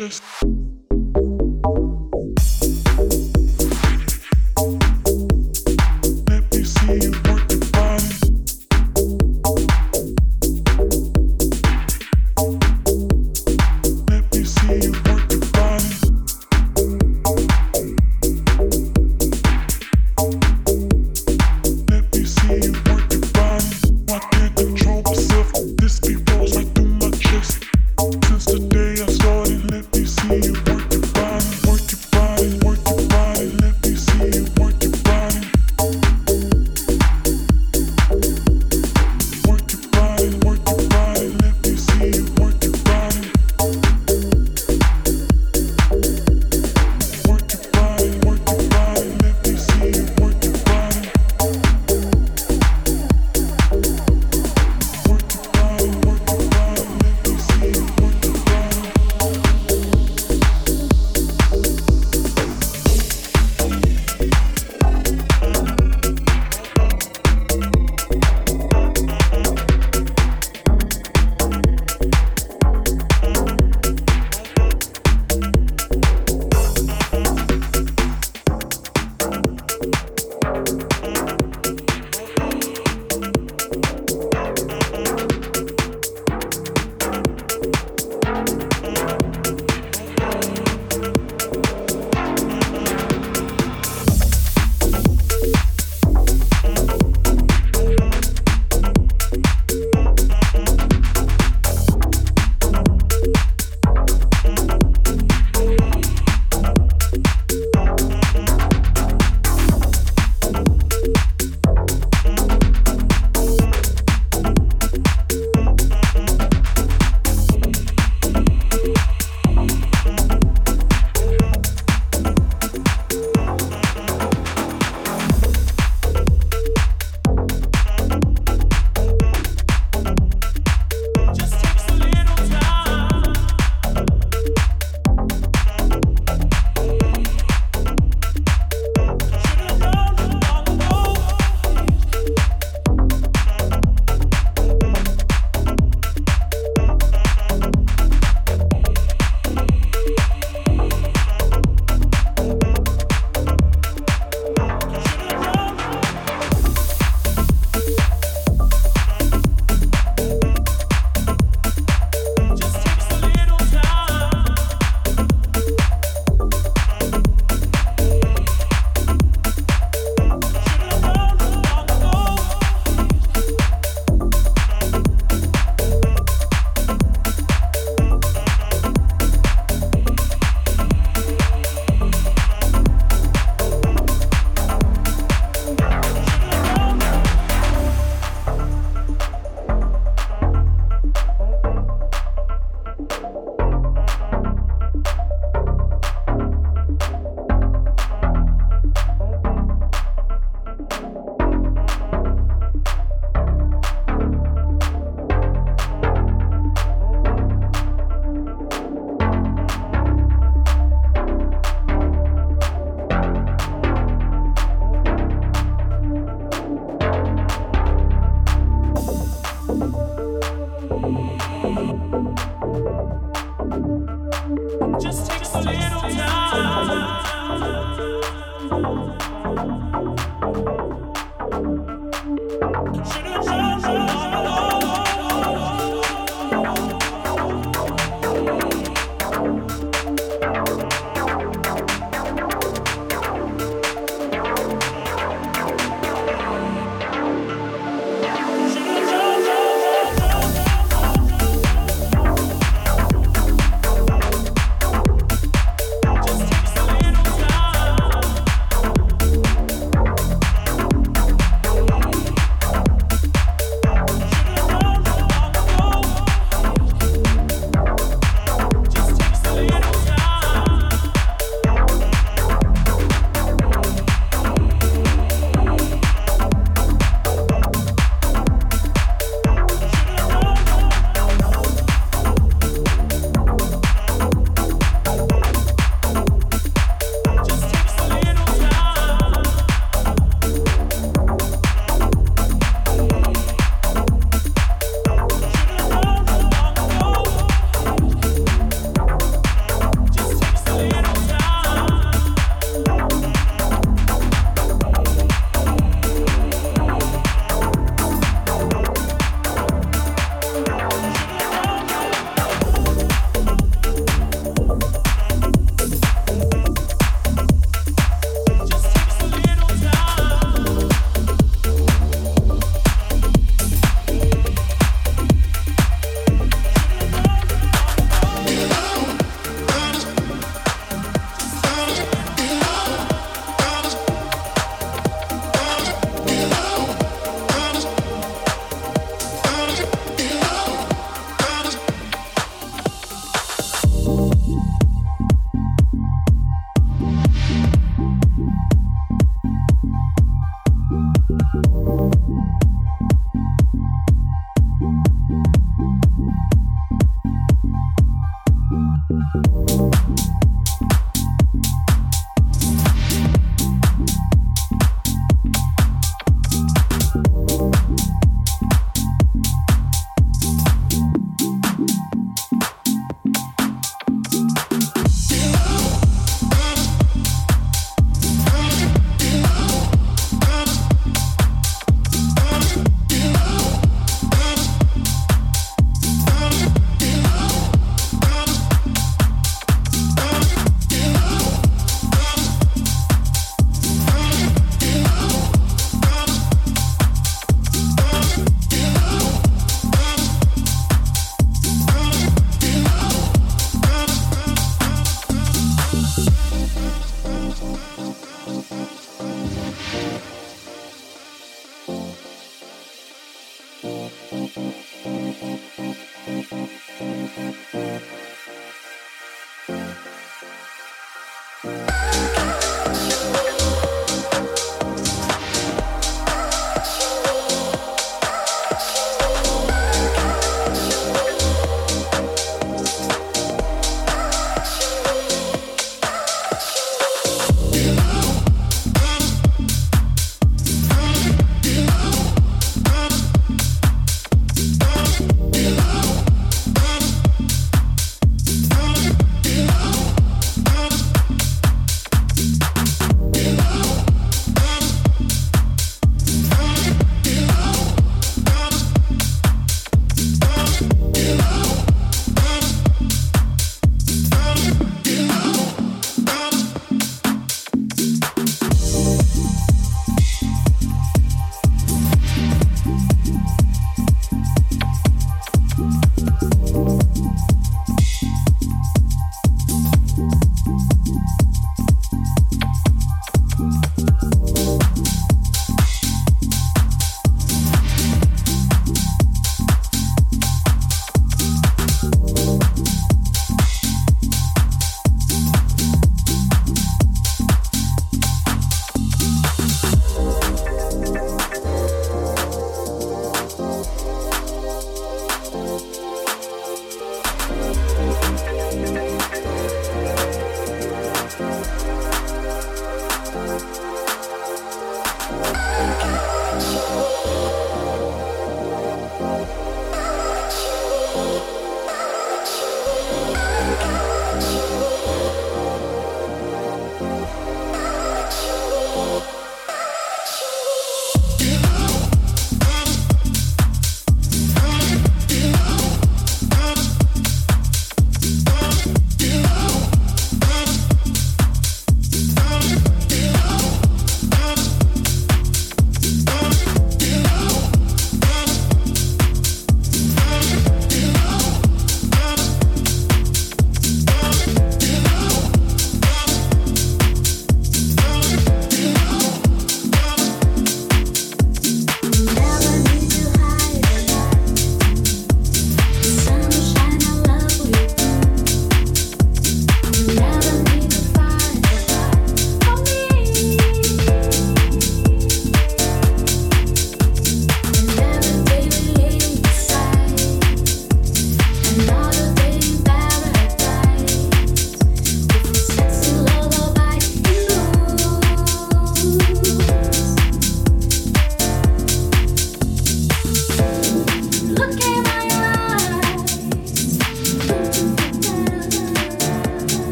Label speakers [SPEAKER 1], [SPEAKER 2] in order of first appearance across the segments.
[SPEAKER 1] through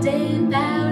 [SPEAKER 2] day back.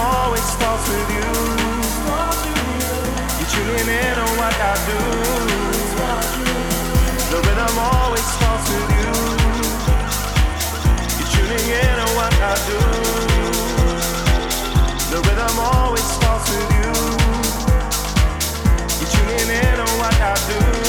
[SPEAKER 3] always starts with you. You're tuning in on what I do. The rhythm always starts with you. You're tuning in on what I do. The rhythm always starts with you. You're tuning in on what I do.